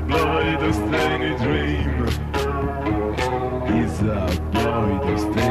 blood, a tiny dream. He's a blood, a tiny dream.